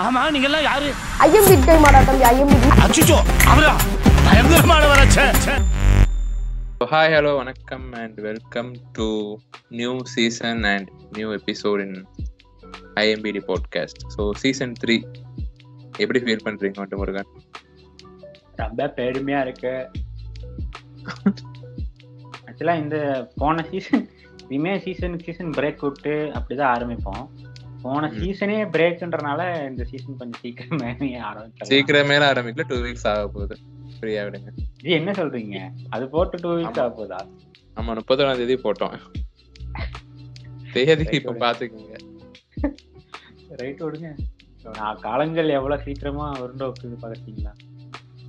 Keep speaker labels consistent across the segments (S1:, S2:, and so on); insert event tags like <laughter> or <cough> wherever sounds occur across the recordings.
S1: ஆமா நீங்க எல்லாம் யாரு
S2: ஐஎம்பி டைமாடா தம்பி ஐஎம்பி
S1: அச்சுச்சோ அவரா? பயங்கரமானவரா ச்சே.
S3: Hi, hello, வணக்கம் and welcome to new season and new episode in IMBD podcast. So season 3 எப்படி ஃபீல் பண்றீங்க வந்து முருகன்?
S4: ரொம்ப பெருமையா இருக்கு. ஆக்சுவலா இந்த போன சீசன் இனிமே சீசன் சீசன் பிரேக் விட்டு அப்படிதான் ஆரம்பிப்போம். போன. சீசனே பிரேக்ன்றனால இந்த சீசன் கொஞ்சம் சீக்கிரமே ஆரம்பிச்சோம்
S3: சீக்கிரமே ஆரம்பிக்கல டூ வீக்ஸ் ஆக போகுது. ஃப்ரீயா விடுங்க.
S4: இது என்ன சொல்றீங்க? அது போட்டு டூ வீக்ஸ். ஆக போதா
S3: ஆமா முப்பத்தொன்னாம் தேதி போட்டோம். தேதி இப்ப. பாத்துக்கோங்க.
S4: ரைட் விடுங்க நான் காலங்கள் எவ்வளவு சீக்கிரமா உருண்டு வைக்குது பாத்தீங்களா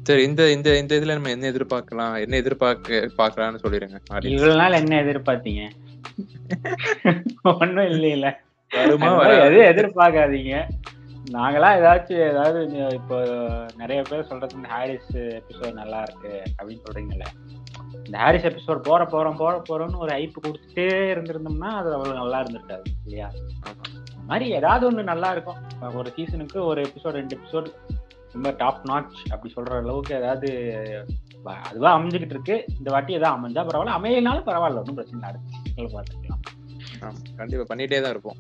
S3: சரி இந்த இந்த இந்த இதுல நம்ம என்ன எதிர்பார்க்கலாம்? என்ன எதிர்பார்க்க பாக்கலாம்னு audience.
S4: இவ்வளவு நாள் என்ன எதிர்பார்த்தீங்க? ஒண்ணும் இல்லையில.
S3: வருமா?
S4: எதுவும் எதிர்பார்க்காதீங்க. நாங்களாம் ஏதாச்சும் ஏதாவது இப்போ நிறைய பேர் சொல்றது இந்த ஹாரிஸ் எபிசோட் நல்லா இருக்கு அப்படின்னு சொல்றீங்கல்ல. இந்த ஹாரிஸ் எபிசோட் போற போறோம் போற போறோம்னு ஒரு ஐப்பு கொடுத்துட்டே இருந்திருந்தோம்னா அது அவ்வளவு நல்லா இருந்திருக்காது இல்லையா? மாதிரி ஏதாவது ஒண்ணு நல்லா இருக்கும். ஒரு சீசனுக்கு ஒரு எபிசோட் ரெண்டு எபிசோட் ரொம்ப டாப் நாச் அப்படி சொல்ற அளவுக்கு ஏதாவது அதுவா அமைஞ்சுக்கிட்டு இருக்கு. இந்த வாட்டி ஏதாவது அமைஞ்சா பரவாயில்ல. அமையனாலும் பரவாயில்ல. ஒன்றும் பிரச்சனை இல்லை. அடுத்து பார்த்துக்கலாம்.
S3: கண்டிப்பா பண்ணிட்டே தான் இருப்போம்.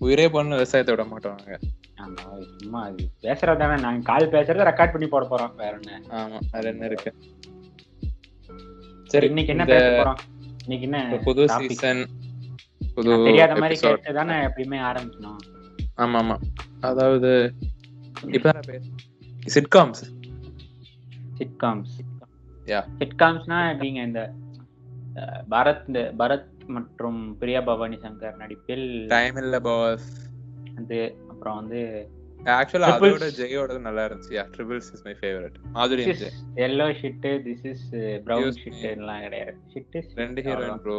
S3: உயிரே பண்ண விவசாயத்தை விட மாட்டோம் நாங்க.
S4: ஆமா சும்மா அது பேசுறது தானே. நாங்க கால் பேசுறத ரெக்கார்ட் பண்ணி போட போறோம். வேற என்ன?
S3: ஆமா அது என்ன இருக்கு?
S4: சரி இன்னைக்கு என்ன பேச போறோம்? இன்னைக்கு என்ன
S3: புது? சீசன் புது
S4: தெரியாத மாதிரி. கேட்டு தானே எப்பயுமே ஆரம்பிக்கணும்.
S3: ஆமா ஆமா. அதாவது இப்ப சிட்காம்ஸ்
S4: சிட்காம்ஸ். சிட்காம்ஸ்னா எப்படிங்க இந்த பரத் இந்த பரத் மற்றும் பிரியா பவானி சங்கர் நடிப்பில்
S3: டைம் இல்ல பாஸ்
S4: வந்து அப்புறம் வந்து
S3: ஆக்சுவலா. அதோட ஜெயோட நல்லா இருந்துச்சு yeah triples is my favourite Madhuri Jai
S4: yellow shirt this is
S3: me.
S4: Shirt எல்லாம் கிடையாது. ஷிட்டு
S3: ரெண்டு heroine bro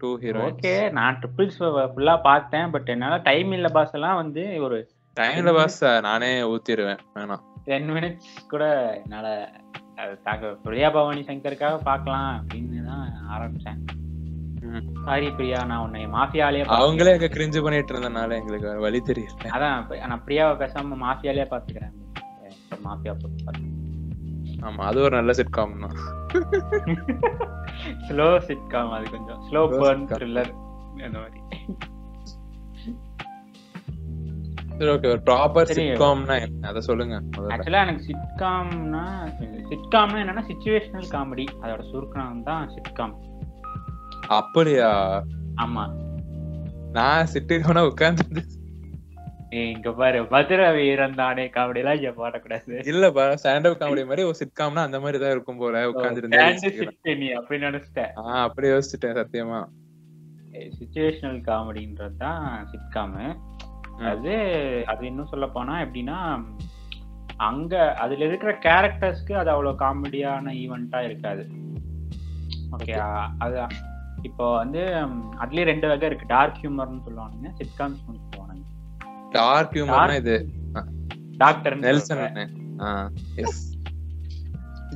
S3: two heroine
S4: okay நான் ட்ரிபிள்ஸ் ஃபுல்லா பார்த்தேன் பட் என்னால டைம் இல்ல பாஸ் எல்லாம் வந்து ஒரு
S3: டைம் இல்ல பாஸ் நானே ஊத்திடுவேன் வேணாம்.
S4: டென் மினிட்ஸ் கூட என்னால அது தாக்க பிரியா பவானி சங்கருக்காக பார்க்கலாம் அப்படின்னு தான் ஆரம்பிச்சேன். சாரி பிரியா நான் உன்னை மாஃபியாலேயே
S3: அவங்களே அங்க கிரிஞ்சு பண்ணிட்டு இருந்தனால எங்களுக்கு வழி தெரியல.
S4: அதான் நான் பிரியாவை பேசாம மாஃபியாலேயே பாத்துக்கிறேன் மாஃபியா போட்டு
S3: ஆமா அது ஒரு நல்ல சிட்காம் தான். <laughs>
S4: ஸ்லோ சிட்காம் அது கொஞ்சம். Slow burn. த்ரில்லர் அந்த மாதிரி.
S3: சரி ஓகே ஒரு ப்ராப்பர். சிட்காம்னா என்ன? அதை சொல்லுங்க
S4: ஆக்சுவலா எனக்கு சிட்காம்னா சிட்காம்னா என்னன்னா சிச்சுவேஷனல் காமெடி அதோட சுருக்கம் தான் சிட்காம்
S3: அப்படியா?
S4: ஆமா.
S3: நான் சிட்டுக்கான உட்கார்ந்து
S4: இங்க பாரு மதுரை வீரன் தானே காமெடி எல்லாம் இங்க பாடக்கூடாது.
S3: இல்லப்பா ஸ்டாண்ட் அப் காமெடி மாதிரி ஒரு சிட்காம்னா அந்த மாதிரி தான் இருக்கும் போல உட்கார்ந்து
S4: sit நீ அப்படி நினைச்சிட்ட.
S3: ஆஹ் அப்படி யோசிச்சுட்டேன் சத்தியமா.
S4: சுச்சுவேஷனல் காமெடின்றது தான் சிட்காமு அது அது இன்னும் சொல்ல போனா எப்படின்னா அங்க அதுல இருக்கிற கேரக்டர்ஸ்க்கு அது அவ்வளவு காமெடியான ஈவெண்டா இருக்காது. ஓகே அது இப்போ வந்து அதுலயே ரெண்டு வகை இருக்கு. டார்க் ஹியூமர்னு சொல்லுவானுங்க சிட்காம்ஸ் சொல்லுவானுங்க
S3: டார்க் ஹியூமர்னா இது
S4: டாக்டர்
S3: நெல்சன்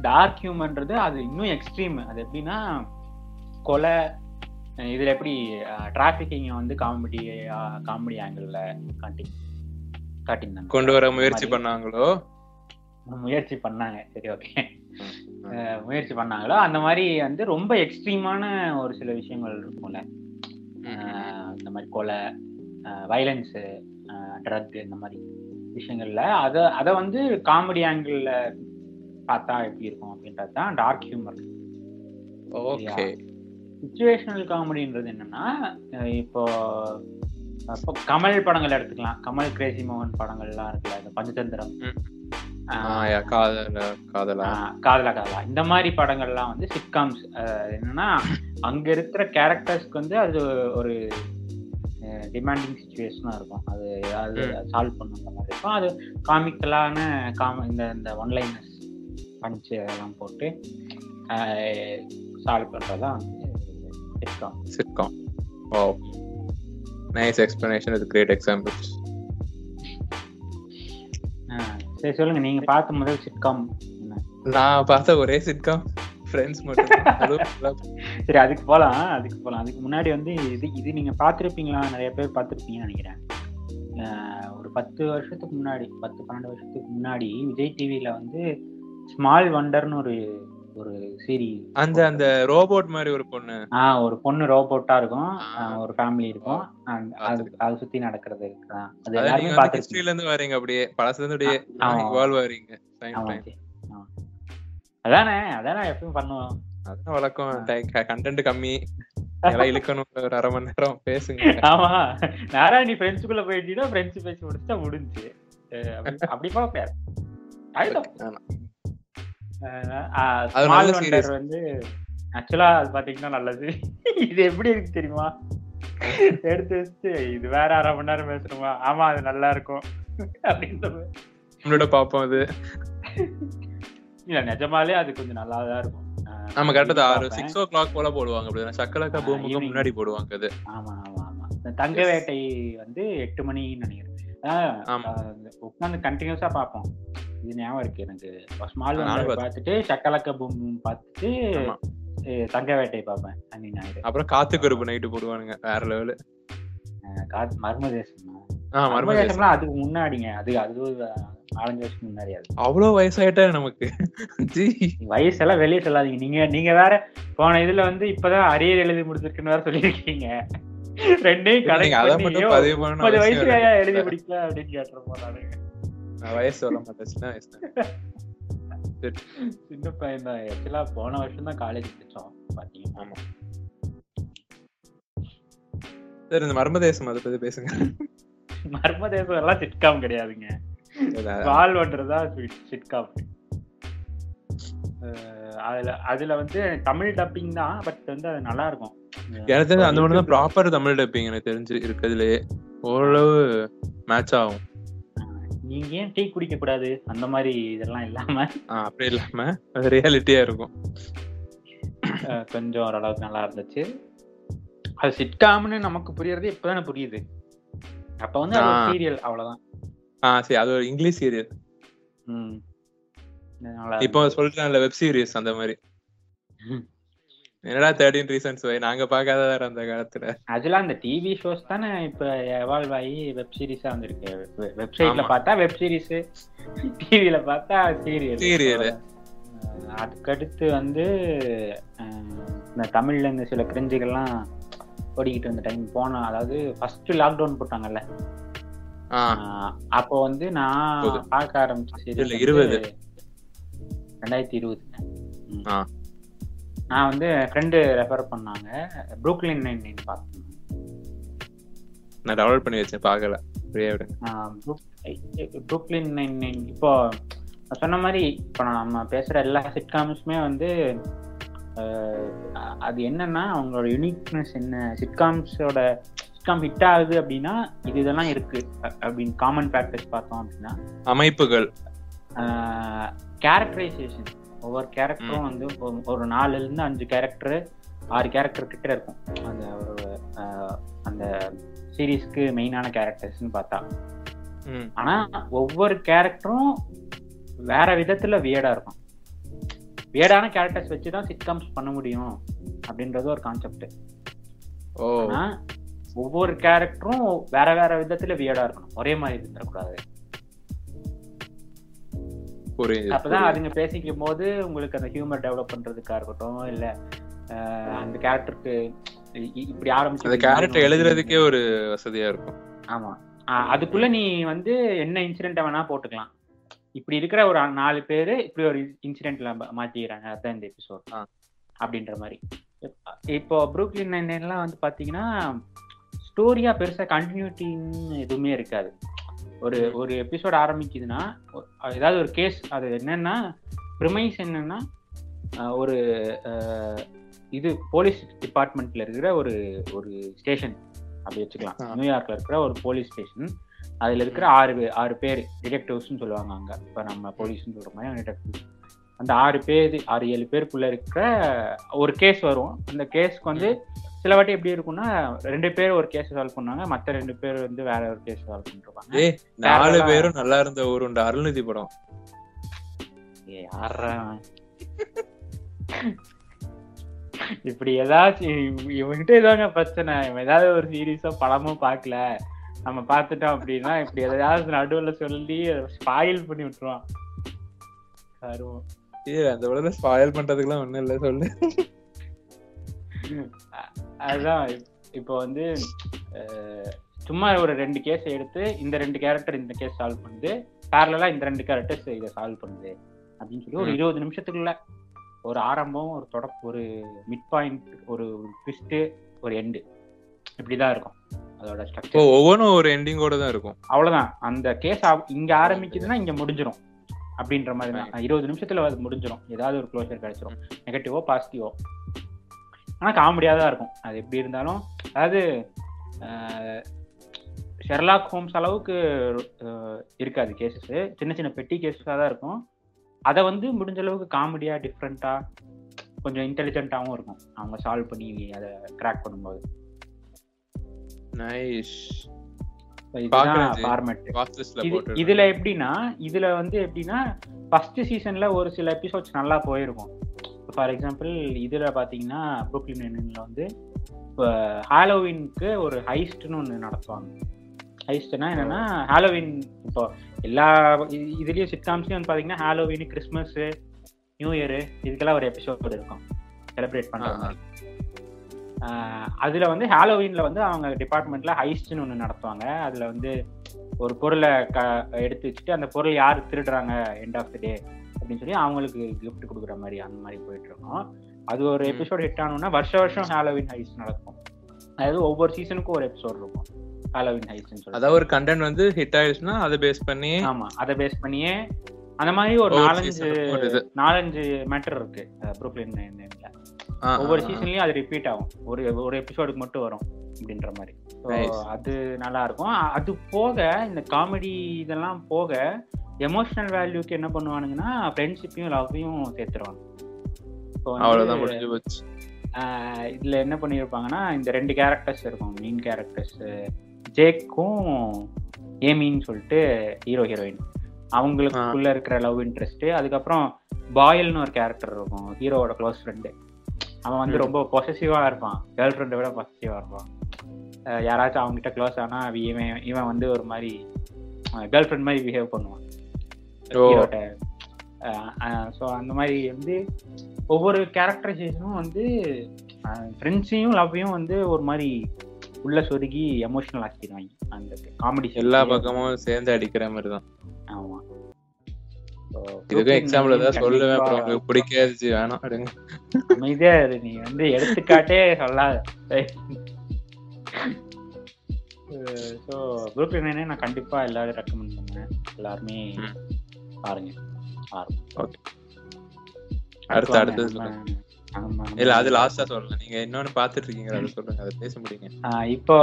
S4: டார்க் ஹியூமர்ன்றது அது இன்னும் எக்ஸ்ட்ரீம் அது எப்படின்னா கொலை இதுல எப்படி டிராபிக்கிங் வந்து காமெடி காமெடி ஆங்கிள் காட்டி காட்டியிருந்தாங்க.
S3: கொண்டு வர முயற்சி. பண்ணாங்களோ?
S4: முயற்சி பண்ணாங்க. சரி ஓகே முயற்சி பண்ணாங்களோ? அந்த மாதிரி வந்து ரொம்ப எக்ஸ்ட்ரீமான ஒரு சில விஷயங்கள் இருக்கும்ல. இந்த மாதிரி கொலை வைலன்ஸு ட்ரக் இந்த மாதிரி விஷயங்கள்ல. அதை அதை வந்து காமெடி ஆங்கிள் பார்த்தா எப்படி இருக்கும் அப்படின்றது தான் டார்க் ஹியூமர்
S3: ஓகே
S4: சுச்சுவேஷனல் காமெடின்றது என்னன்னா இப்போ இப்போ கமல் படங்கள் எடுத்துக்கலாம். கமல் கிரேசி மோகன் படங்கள்லாம் இருக்குல்ல இந்த பஞ்சதந்திரம்.
S3: காதல காதலா?
S4: ஆஹ் காதலா காதலா. இந்த மாதிரி படங்கள்லாம் வந்து சிட்காம்ஸ் என்னன்னா அங்க இருக்கிற கேரக்டர்ஸ்க்கு வந்து அது ஒரு டிமாண்டிங் சுச்சுவேஷனா இருக்கும். அது ஏதாவது சால்வ் பண்ணுற மாதிரி இருக்கும். அது காமிக்கலான காம இந்த இந்த ஒன்லைனஸ் பஞ்சு அதெல்லாம் போட்டு சால்வ் வந்து sitcom
S3: sitcom oh nice explanation with great examples
S4: சரி சொல்லுங்க. நீங்க பார்த்த முதல் சிட்காம்
S3: நான் பார்த்த ஒரே சிட்காம் ஃப்ரெண்ட்ஸ் மட்டும். <laughs>
S4: சரி அதுக்கு போலாம். அதுக்கு போலாம். அதுக்கு முன்னாடி வந்து இது இது நீங்க பார்த்திருப்பீங்களா? நிறைய பேர் பார்த்திருப்பீங்கன்னு நினைக்கிறேன். ஒரு பத்து வருஷத்துக்கு முன்னாடி பத்து பன்னெண்டு வருஷத்துக்கு முன்னாடி விஜய் டிவில வந்து ஸ்மால் வண்டர்னு ஒரு ஒரு சீரிஸ்
S3: அந்த அந்த ரோபோட் மாதிரி ஒரு பொண்ணு.
S4: ஆஹ் ஒரு பொண்ணு ரோபோட்டா இருக்கும்.
S3: ஆ.
S4: ஒரு ஃபேமிலி இருக்கும். அது. அது சுத்தி நடக்கிறது அது எல்லாருமே பாத்துருக்கீங்க
S3: ஹிஸ்டரியில இருந்து வரீங்க அப்படியே. பழசுல இருந்து அப்படியே. இவால்வ்.
S4: ஆமா. அதானே அதானே எப்பயும் பண்ணுவோம்.
S3: அதான் வழக்கம். கண்டென்ட் கம்மி. எல்லாம் <laughs> இழுக்கணும் ஒரு அரை மணி நேரம். பேசுங்க.
S4: ஆமா. நேரா நீ ஃப்ரெண்ட்ஸுக்குள்ள போயிட்டீங்கன்னா ஃப்ரெண்ட்ஸ் பேசி முடிச்சா முடிஞ்சு அப்படி- <laughs> ஆயிடும்
S3: அது
S4: ஸ்மால். வண்டர் வந்து ஆக்சுவலா அது பாத்தீங்கன்னா நல்லது. இது எப்படி இருக்கு தெரியுமா? எடுத்து வச்சுட்டு இது வேற அரை மணி நேரம் பேசணுமா? ஆமா அது நல்லா இருக்கும்.
S3: நம்மளோட பாப்போம் அது.
S4: இல்ல நிஜமாலே அது கொஞ்சம் நல்லா தான் இருக்கும்
S3: நம்ம கரெக்டா ஆறு. சிக்ஸ் ஓ கிளாக் போல போடுவாங்க அப்படி சக்கலக்கா பூமுக்கு. முன்னாடி போடுவாங்க அது.
S4: ஆமா ஆமா ஆமா. தங்க வேட்டை வந்து எட்டு மணின்னு நினைக்கிறேன்.
S3: ஆமா.
S4: உட்காந்து கண்டினியூஸா பார்ப்போம் இது ஞாபகம் இருக்கு எனக்கு. ஸ்மால். பார்த்துட்டு சக்கலக்க பூம் பார்த்துட்டு தங்க வேட்டை பார்ப்பேன் அன்னி ஞாயிறு.
S3: அப்புறம் காத்து கருப்பு நைட்டு போடுவானுங்க வேற லெவலு
S4: மர்ம தேசம்? மர்ம தேசம்லாம் அதுக்கு முன்னாடிங்க. அது அது நாலஞ்சு வருஷத்துக்கு முன்னாடி அது.
S3: அவ்வளவு வயசாயிட்டா நமக்கு. <laughs>
S4: வயசெல்லாம் வெளியே சொல்லாதீங்க. நீங்க நீங்க வேற போன இதுல வந்து இப்பதான் அரியர் எழுதி முடிச்சிருக்குன்னு வேற சொல்லியிருக்கீங்க. ரெண்டையும்
S3: நீங்க
S4: கனெக்ட்
S3: அதை
S4: பண்ணி
S3: மட்டும் பதிவு
S4: வயசுல
S3: இல்லை.
S4: எழுதி முடிக்கல அப்படின்னு கேட்டுருப்போம் நானு.
S3: நான் வயசு சொல்ல மாட்டேன் சின்ன வயசு தான். <laughs>
S4: சின்ன பையன் தான் ஆக்சுவலா போன வருஷம் தான் காலேஜ் படிச்சோம் பாத்தீங்கன்னா.
S3: ஆமா. சரி இந்த மர்மதேசம் அதை பத்தி பேசுங்க.
S4: மர்ம தேசம் எல்லாம் சிட்காம் கிடையாதுங்க. வால் பண்றதா சிட்காம் அதுல அதுல வந்து தமிழ் டப்பிங் தான் பட் வந்து அது நல்லா இருக்கும்
S3: எனக்கு தெரிஞ்சு அந்த மட்டும் தான் ப்ராப்பர் தமிழ் டப்பிங் எனக்கு தெரிஞ்சு இருக்கிறதுலயே ஓரளவு மேட்ச் ஆகும்.
S4: நீங்க ஏன் டீ குடிக்க கூடாது அந்த மாதிரி இதெல்லாம் இல்லாம.
S3: அப்படி இல்லாம ரியாலிட்டியா இருக்கும்.
S4: கொஞ்சம் ஓரளவுக்கு நல்லா இருந்துச்சு. அது சிட்காம்னு நமக்கு புரியறது இப்பதானே புரியுது. அப்ப வந்து அது. சீரியல் அவ்வளவுதான்.
S3: ஆ சரி அது ஒரு இங்கிலீஷ் சீரியல்
S4: ம்.
S3: இப்போ சொல்றேன்ல வெப் சீரிஸ் அந்த மாதிரி. என்னடா தேர்ட்டின் ரீசன்ஸ் வை நாங்க பார்க்காத வேற அந்த காலத்துல
S4: ஆக்சுவலா அந்த டிவி ஷோஸ் தானே இப்ப எவால்வ் ஆகி வெப் சீரிஸா வந்திருக்கு வெப்சைட்ல. பார்த்தா வெப் சீரிஸ் டிவில பார்த்தா சீரியல்
S3: Serial.
S4: அதுக்கடுத்து வந்து இந்த தமிழ்ல இந்த சில கிரிஞ்சுகள்லாம் ஓடிக்கிட்டு இருந்த டைம் போன அதாவது ஃபர்ஸ்ட் லாக்டவுன் போட்டாங்கல்ல அப்போ வந்து நான். பார்க்க ஆரம்பிச்ச சீரியல்
S3: இருபது.
S4: ரெண்டாயிரத்தி இருபது. நான் வந்து ஃப்ரெண்டு ரெஃபர் பண்ணாங்க. ப்ரூக்லின் நைன் நைன் பார்த்தேன்.
S3: நான் டவுன்லோட் பண்ணி வச்சேன் பார்க்கல.
S4: ப்ரூக்லின் நைன் நைன் இப்போ சொன்ன மாதிரி இப்போ நம்ம பேசுற எல்லா சிட்காம்ஸுமே வந்து அது என்னன்னா அவங்களோட யூனிக்னஸ் என்ன? சிட்காம்ஸோட சிட்காம் ஹிட் ஆகுது அப்படின்னா இது இதெல்லாம் இருக்கு. அப்படின்னு காமன் ஃபேக்டர்ஸ் பார்த்தோம் அப்படின்னா
S3: அமைப்புகள்.
S4: கேரக்டரைசேஷன் ஒவ்வொரு கேரக்டரும் வந்து ஒரு- நாலுல இருந்து அஞ்சு கேரக்டர் ஆறு கேரக்டர் கிட்ட இருக்கும். அந்த ஒரு அந்த சீரீஸ்க்கு மெயினான கேரக்டர்ஸ்னு பார்த்தா. ஆனா ஒவ்வொரு கேரக்டரும் வேற விதத்துல வியர்டா இருக்கும். வியர்டான கேரக்டர்ஸ் வச்சு தான் சிட்காம்ஸ் பண்ண முடியும் அப்படின்றது ஒரு கான்செப்ட் ஒவ்வொரு கேரக்டரும் வேற வேற விதத்துல வியர்டா இருக்கணும். ஒரே மாதிரி இருந்துடக்கூடாது. அப்பதான். அதுங்க பேசிக்கும் போது உங்களுக்கு அந்த ஹியூமர் டெவலப் பண்றதுக்கா இருக்கட்டும் இல்ல அந்த கேரக்டருக்கு இப்படி ஆரம்பிச்சு
S3: அந்த கேரக்டர் எழுதுறதுக்கே ஒரு வசதியா இருக்கும்.
S4: ஆமா. அதுக்குள்ள நீ வந்து என்ன இன்சிடென்ட் வேணா போட்டுக்கலாம். இப்படி இருக்கிற ஒரு நாலு பேரு இப்படி ஒரு இன்சிடென்ட்ல மாத்திக்கிறாங்க. அதான் இந்த எபிசோட். அப்படின்ற மாதிரி. இப்போ ப்ரூக்லின் நைன் எல்லாம் வந்து பாத்தீங்கன்னா ஸ்டோரியா பெருசா கண்டினியூட்டின்னு எதுவுமே இருக்காது. ஒரு. ஒரு எபிசோட் ஆரம்பிக்குதுன்னா ஏதாவது ஒரு கேஸ் அது என்னன்னா ப்ரிமைஸ் என்னன்னா ஒரு இது போலீஸ் டிபார்ட்மெண்ட்ல இருக்கிற ஒரு ஒரு ஸ்டேஷன் அப்படி வச்சுக்கலாம். நியூயார்க்ல இருக்கிற ஒரு போலீஸ் ஸ்டேஷன் அதுல இருக்கிற ஆறு ஆறு பேர் டிடெக்டிவ்ஸ்னு சொல்லுவாங்க அங்க. இப்ப நம்ம போலீஸ்னு சொல்ற மாதிரி டிடெக்டிவ்ஸ் அந்த ஆறு பேர் ஆறு ஏழு பேருக்குள்ள இருக்கிற ஒரு கேஸ் வரும். அந்த கேஸ்க்கு வந்து சில வாட்டி எப்படி இருக்கும்னா ரெண்டு பேர் ஒரு கேஸ் சால்வ் பண்ணுவாங்க மத்த ரெண்டு பேர் வந்து வேற ஒரு கேஸ் சால்வ் பண்ணிருப்பாங்க.
S3: நாலு பேரும் நல்லா இருந்த ஊருண்ட அருள்நிதி படம்?
S4: இப்படி ஏதாச்சும் இவ- இவன்கிட்ட ஏதாங்க பிரச்சனை? இவன் ஏதாவது ஒரு சீரியஸோ படமோ பார்க்கல. நம்ம பார்த்துட்டோம் அப்படின்னா இப்படி எதையாவது நடுவுல சொல்லி ஸ்பாயில் பண்ணி விட்டுருவான். கருவம்
S3: ஏய் அந்த விட ஸ்பாயில் பண்றதுக்குலாம் ஒண்ணும் இல்ல சொல்லு.
S4: அதுதான் இப்போ வந்து சும்மா ஒரு ரெண்டு கேஸ் எடுத்து இந்த ரெண்டு கேரக்டர் இந்த கேஸ் சால்வ் பண்ணுது. பேரலா இந்த ரெண்டு கேரக்டர்ஸ் இதை சால்வ் பண்ணுது. அப்படின்னு சொல்லி ஒரு. இருபது நிமிஷத்துக்குள்ள ஒரு ஆரம்பம் ஒரு தொடக்க ஒரு மிட் பாயிண்ட் ஒரு ட்விஸ்ட் ஒரு எண்டு இப்படிதான் இருக்கும். அதோட ஸ்ட்ரக்சர்
S3: ஒவ்வொன்றும் ஒரு எண்டிங்கோட தான் இருக்கும்.
S4: அவ்வளவுதான். அந்த கேஸ் இங்க ஆரம்பிக்குதுன்னா இங்க முடிஞ்சிரும். அப்படின்ற மாதிரி தான். இருபது நிமிஷத்துல அது முடிஞ்சிரும். ஏதாவது ஒரு க்ளோஷர் கிடைச்சிரும். நெகட்டிவோ பாசிட்டிவோ ஆனா காமெடியா தான் இருக்கும். அது எப்படி இருந்தாலும் அதாவது ஷெர்லாக் ஹோம்ஸ் அளவுக்கு இருக்காது கேசஸ் சின்ன சின்ன பெட்டி கேஸஸாக தான் இருக்கும். அதை வந்து முடிஞ்ச அளவுக்கு காமெடியா டிஃப்ரெண்டா கொஞ்சம் இன்டெலிஜென்ட்டாகவும் இருக்கும். அவங்க சால்வ் பண்ணி அதை கிராக் பண்ணும்போது.
S3: நைஸ்
S4: இதுதான் இதுல எப்படின்னா இதுல வந்து எப்படின்னா ஃபர்ஸ்ட் சீசன்ல ஒரு சில எபிசோட்ஸ் நல்லா போயிருக்கும். ஃபார் எக்ஸாம்பிள் இதுல பாத்தீங்கன்னா ப்ரூக்லின் நைன்ல வந்து இப்போ ஹாலோவின்க்கு ஒரு ஹைஸ்ட்னு ஒன்று நடத்துவாங்க. ஹைஸ்ட்னா என்னன்னா ஹாலோவின் இப்போ எல்லா இதுலயும் சிட்காம்ஸ்லயும் வந்து பாத்தீங்கன்னா ஹாலோவின் கிறிஸ்மஸ் நியூ இயர் இதுக்கெல்லாம் ஒரு எபிசோட் இருக்கும். செலிப்ரேட் பண்ற. மாதிரி அதுல வந்து ஹாலோவீன்ல வந்து அவங்க டிபார்ட்மெண்ட்ல ஹைஸ்ட்னு ஒன்று நடத்துவாங்க. அதுல வந்து ஒரு பொருளை க எடுத்து வச்சுட்டு அந்த பொருள் யார் திருடுறாங்க எண்ட் ஆஃப் த டே அப்படின்னு சொல்லி அவங்களுக்கு gift கொடுக்குற மாதிரி அந்த மாதிரி போயிட்டு இருக்கோம். அது ஒரு. எபிசோட் ஹிட் ஆனோம்னா வருஷ வருஷம் ஹாலோவின் ஹைஸ்ட் நடக்கும். அதாவது ஒவ்வொரு சீசனுக்கும் ஒரு எபிசோட் இருக்கும். ஹாலோவின் ஹைஸ்ட்னு சொல்லி
S3: அதாவது ஒரு கண்டென்ட் வந்து ஹிட் ஆயிடுச்சுன்னா அதை பேஸ் பண்ணி
S4: ஆமா அதை பேஸ் பண்ணியே அந்த மாதிரி ஒரு நாலஞ்சு. நாலஞ்சு மேட்டர் இருக்கு ப்ரூக்லின் ஒவ்வொரு. சீசன்லயும் அது ரிப்பீட் ஆகும். ஒரு ஒரு எபிசோடுக்கு மட்டும் வரும் அப்படின்ற மாதிரி. அது நல்லா இருக்கும். அது போக இந்த காமெடி இதெல்லாம் போக எமோஷனல் வேல்யூக்கு என்ன பண்ணுவானுங்கன்னா ஃப்ரெண்ட்ஷிப்பையும் லவ்வையும் சேர்த்துருவாங்க. இதுல என்ன பண்ணியிருப்பாங்கன்னா இந்த ரெண்டு கேரக்டர்ஸ் இருக்கும். மெயின் கேரக்டர்ஸ் ஜேக்கும் ஏமின்னு சொல்லிட்டு ஹீரோ ஹீரோயின் அவங்களுக்குள்ள இருக்கிற லவ் இன்ட்ரெஸ்ட் அதுக்கப்புறம் பாயல்னு ஒரு கேரக்டர் இருக்கும். ஹீரோவோட க்ளோஸ் ஃப்ரெண்டு அவன் வந்து. ரொம்ப பொசசிவா இருப்பான். கேர்ள் ஃப்ரெண்டை விட பொசசிவா இருப்பான். யாராச்சும் அவங்ககிட்ட க்ளோஸ் ஆனா இவன் இவன் வந்து ஒரு மாதிரி கேர்ள் ஃப்ரெண்ட் மாதிரி பிஹேவ் பண்ணுவான். ஸோ அந்த மாதிரி வந்து ஒவ்வொரு கேரக்டரைசேஷனும் வந்து ஃப்ரெண்ட்ஸையும் லவ்வையும் வந்து ஒரு மாதிரி உள்ள சொருகி எமோஷனல் ஆக்கிடுவாங்க. அந்த காமெடி
S3: எல்லா பக்கமும் சேர்ந்து அடிக்கிற மாதிரி தான்.
S4: ஆமா. So,
S3: இதுக்கும் எக்ஸாம்பிள் ஏதாவது சொல்லுவேன் அப்புறம் உங்களுக்கு பிடிக்காது வேணாம்
S4: அமைதியா இரு நீ. வந்து எடுத்துக்காட்டே சொல்லாத. ஸோ புரூக்லின் நைனை நான் கண்டிப்பா எல்லாரும் ரெக்கமெண்ட் பண்ணுவேன். எல்லாருமே. பாருங்க.
S3: அடுத்து அடுத்தது இல்ல அது லாஸ்டா சொல்லலாம் நீங்க இன்னொன்னு பாத்துட்டு இருக்கீங்க அதை சொல்லுங்க. அதை பேச முடியுங்க.
S4: இப்போ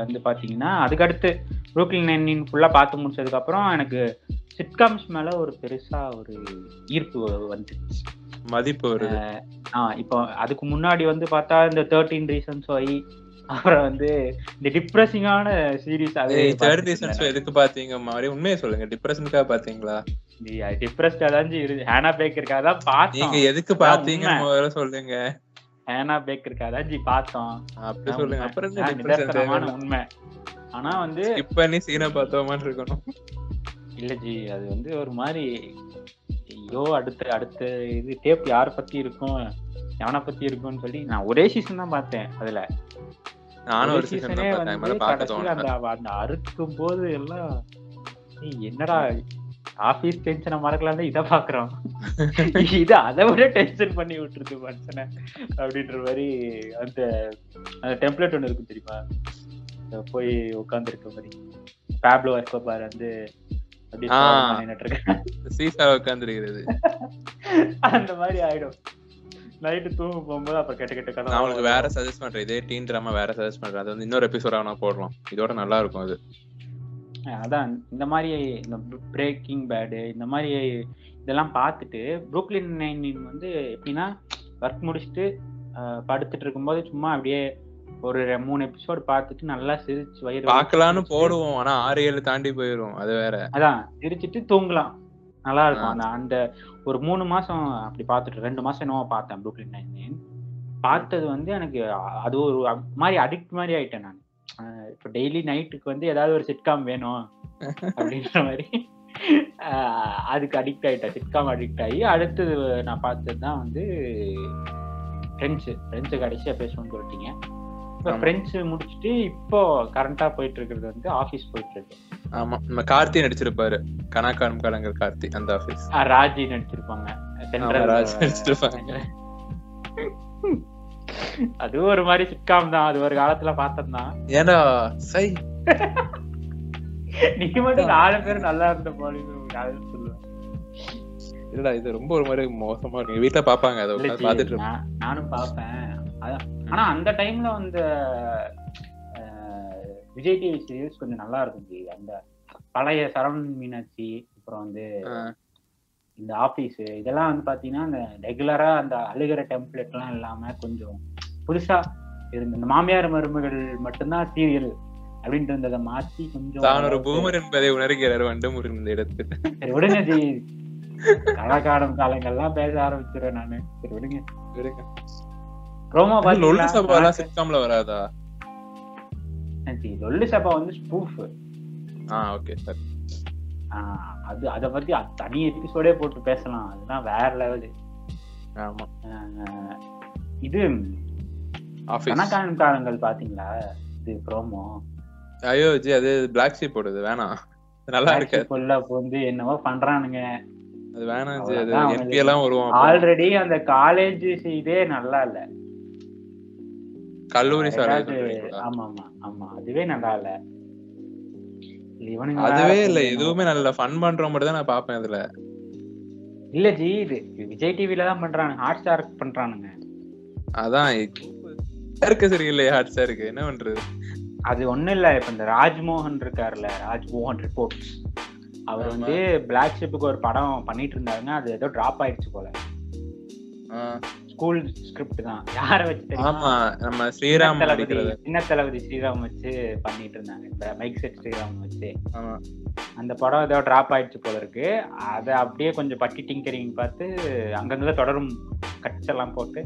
S4: வந்து பாத்தீங்கன்னா அதுக்கடுத்து புரூக்லின் நைன் ஃபுல்லா பார்த்து முடிச்சதுக்கு அப்புறம் எனக்கு சிட்காம்ஸ் மேல ஒரு பெருசா ஒரு ஈர்ப்பு வந்துச்சு
S3: மதிப்பு வருது.
S4: ஆ இப்போ அதுக்கு முன்னாடி வந்து பார்த்தா இந்த தேர்ட்டீன் ரீசன்ஸ் வை அப்புறம் வந்து இந்த டிப்ரெசிங்கான சீரிஸ் அது
S3: தேர்ட் ரீசன்ஸ் எதுக்கு பாத்தீங்க மாதிரி உண்மையை சொல்லுங்க. டிப்ரெஷனுக்காக பாத்தீங்களா
S4: டிப்ரெஸ்ட் அதான் இருக்கு. ஹேனா பேக்கருக்காக தான் பார்த்தோம்.
S3: நீங்க எதுக்கு. முதல்ல சொல்லுங்க.
S4: ஹேனா பேக்கருக்காக தான் ஜி பார்த்தோம்.
S3: அப்படி சொல்லுங்க. அப்புறம்
S4: உண்மை. ஆனா வந்து
S3: ஸ்கிப் பண்ணி சீனை பார்த்தோமான்னு இருக்கணும்.
S4: இல்ல ஜி அது வந்து ஒரு மாதிரி ஐயோ அடுத்த அடுத்த இது டேப் யார பத்தி இருக்கும் எவனை பத்தி இருக்கும்னு சொல்லி நான் ஒரே சீசன் தான் பார்த்தேன் அதுல.
S3: நானும்
S4: ஒரு
S3: சீசன்
S4: அந்த அந்த அறுக்கும் போது எல்லாம் என்னடா ஆபீஸ் டென்ஷனை மறக்கலாம் இத பாக்குறோம் <laughs> இது அதை விட டென்ஷன் பண்ணி விட்டுருது மனுஷனை அப்படின்ற மாதிரி அந்த அந்த டெம்ப்ளேட் ஒண்ணு இருக்கும் தெரியுமா? போய் உட்கார்ந்து இருக்க மாதிரி. பேப்லோ எஸ்கோபார் வந்து
S3: சீசா உட்காந்துருக்கிறது
S4: அந்த மாதிரி ஆயிடும். நைட்டு தூங்க போகும்போது அப்புறம் கெட்ட கெட்ட கதை
S3: நான் உங்களுக்கு வேற சஜஸ்ட் பண்றேன். இதே டீன் ட்ராமா வேற சஜஸ்ட் பண்றேன். அது வந்து இன்னொரு எபிசோட வேணா போடலாம். இதோட நல்லா இருக்கும் அது
S4: அதான். இந்த மாதிரி இந்த பிரேக்கிங் பேடு இந்த மாதிரி இதெல்லாம் பார்த்துட்டு புரூக்லின் நைன் வந்து எப்படின்னா ஒர்க் முடிச்சுட்டு படுத்துட்டு இருக்கும்போது சும்மா அப்படியே ஒரு மூணு எபிசோடு பார்த்துட்டு நல்லா சிரிச்சு வயிறு
S3: பார்க்கலாம்னு போடுவோம். ஆனா ஆறு ஏழு தாண்டி போயிரும். அது வேற.
S4: அதான் சிரிச்சிட்டு தூங்கலாம். நல்லா இருக்கும். அந்த அந்த ஒரு மூணு மாசம் அப்படி பார்த்துட்டு ரெண்டு மாசம் என்னவோ பார்த்தேன் புரூக்லின் நைன் பார்த்தது வந்து எனக்கு அது ஒரு மாதிரி அடிக்ட் மாதிரி ஆயிட்டேன் நான். இப்போ டெய்லி நைட்டுக்கு வந்து ஏதாவது ஒரு சிட்காம் வேணும் அப்படின்ற மாதிரி. அதுக்கு அடிக்ட் ஆயிட்டேன். சிட்காம் அடிக்ட் ஆகி அடுத்தது நான் பார்த்தது தான் வந்து ஃப்ரெண்ட்ஸு ஃப்ரெண்ட்ஸு கடைசியா பேசணும்னு சொல்லிட்டீங்க. இப்போ. ஃப்ரெண்ட்ஸு முடிச்சுட்டு இப்போ கரண்டா போயிட்டு இருக்கிறது வந்து ஆஃபீஸ் போயிட்டு இருக்கு
S3: ஆமா. நம்ம கார்த்தி நடிச்சிருப்பாரு. கணக்கானும் கலங்கர் கார்த்தி அந்த ஆபீஸ்
S4: ஆ, ராஜி நடிச்சிருப்பாங்க. சென்ட்ரல்
S3: ராஜி நடிச்சிருப்பாங்க. <laughs>
S4: அதுவும் ஒரு மாதிரி சிட்காம் தான். அது ஒரு காலத்துல பார்த்தோம்தான்.
S3: ஏன்டா? சை. <laughs>
S4: நீங்க மட்டும் நாலு பேர் நல்லா இருந்த போலி சொல்லுவேன்
S3: இல்லடா இது ரொம்ப ஒரு மாதிரி மோசமா நீங்க வீட்டுல பாப்பாங்க. அதை பாத்துட்டு
S4: நானும் பார்ப்பேன். அதான். ஆனா அந்த டைம்ல வந்து விஜய் டிவி சீரியல்ஸ் கொஞ்சம் நல்லா இருக்கும் ஜி. அந்த பழைய சரவணன் மீனாட்சி அப்புறம் வந்து இந்த ஆபீஸ் இதெல்லாம் வந்து பாத்தீங்கன்னா அந்த ரெகுலரா அந்த அழுகிற டெம்ப்ளேட் எல்லாம் இல்லாம கொஞ்சம் புதுசா இருந்த இந்த மாமியார் மருமகள் மட்டும்தான் சீரியல் அப்படின்ட்டு இருந்ததை மாத்தி கொஞ்சம்
S3: தான் ஒரு பூமர் என்பதை உணர்கிறார் வண்டமுரு இந்த இடத்தில்.
S4: சரி விடுங்க ஜி. கலாக்காலம் காலங்கள்லாம் பேச ஆரம்பிச்சிடுறேன் நானு. சரி விடுங்க.
S3: விடுங்க.
S4: ரோமா
S3: லொல்லு? சபாலாம் சிட்காம்ல வராதா?
S4: லொல்லு சபா வந்து ஸ்பூஃப்
S3: ஆ ஓகே சார்.
S4: அது அத பத்தி தனி எபிசோடே போட்டு பேசலாம். அதுதான் வேற லெவலு
S3: ஆமா.
S4: இது காலங்கள் பாத்தீங்களா? இது ப்ரோமோ
S3: ஐயோ ஜி அது பிளாக் ஷீப் போடுது வேணாம். நல்லா இருக்கு
S4: கொல்ல வந்து என்னவோ பண்றானுங்க.
S3: அது வேணாம் ஜி அது என்பி எல்லாம் வருவோம்.
S4: ஆல்ரெடி அந்த காலேஜ் இதே நல்லா இல்ல.
S3: கல்லூரி?
S4: ஆமா ஆமா ஆமா. அதுவே நல்லா இல்ல.
S3: அதுவே இல்ல எதுவுமே நல்ல ஃபன் பண்ற மட்டும் தான் நான் பாப்பேன் அதுல
S4: இல்ல ஜி இது விஜய் டிவில தான் பண்றானுங்க. ஹாட் ஸ்டார் பண்றானுங்க.
S3: அதான் இருக்கு சரியில்லையா ஹாட் ஸ்டாருக்கு என்ன பண்றது?
S4: அது ஒண்ணும் இல்ல. இப்ப இந்த ராஜ்மோகன் இருக்காருல்ல ராஜ்மோகன் ரிப்போர்ட்ஸ் அவர். வந்து பிளாக் ஷிப்புக்கு ஒரு படம் பண்ணிட்டு இருந்தாருங்க. அது ஏதோ டிராப் ஆயிடுச்சு போல. ஸ்கூல் ஸ்கிரிப்ட் தான். யார வச்சு?
S3: ஆமா நம்ம ஸ்ரீராம்
S4: சின்ன தளபதி ஸ்ரீராம் வச்சு பண்ணிட்டு இருந்தாங்க. இந்த மைக் செட் ஸ்ரீராம் வச்சு. அந்த படம் ஏதோ டிராப் ஆயிடுச்சு போல இருக்கு. அதை அப்படியே கொஞ்சம் பட்டி டிங்கரிங் பார்த்து அங்கங்க தொடரும் கட்ஸ் எல்லாம் போட்டு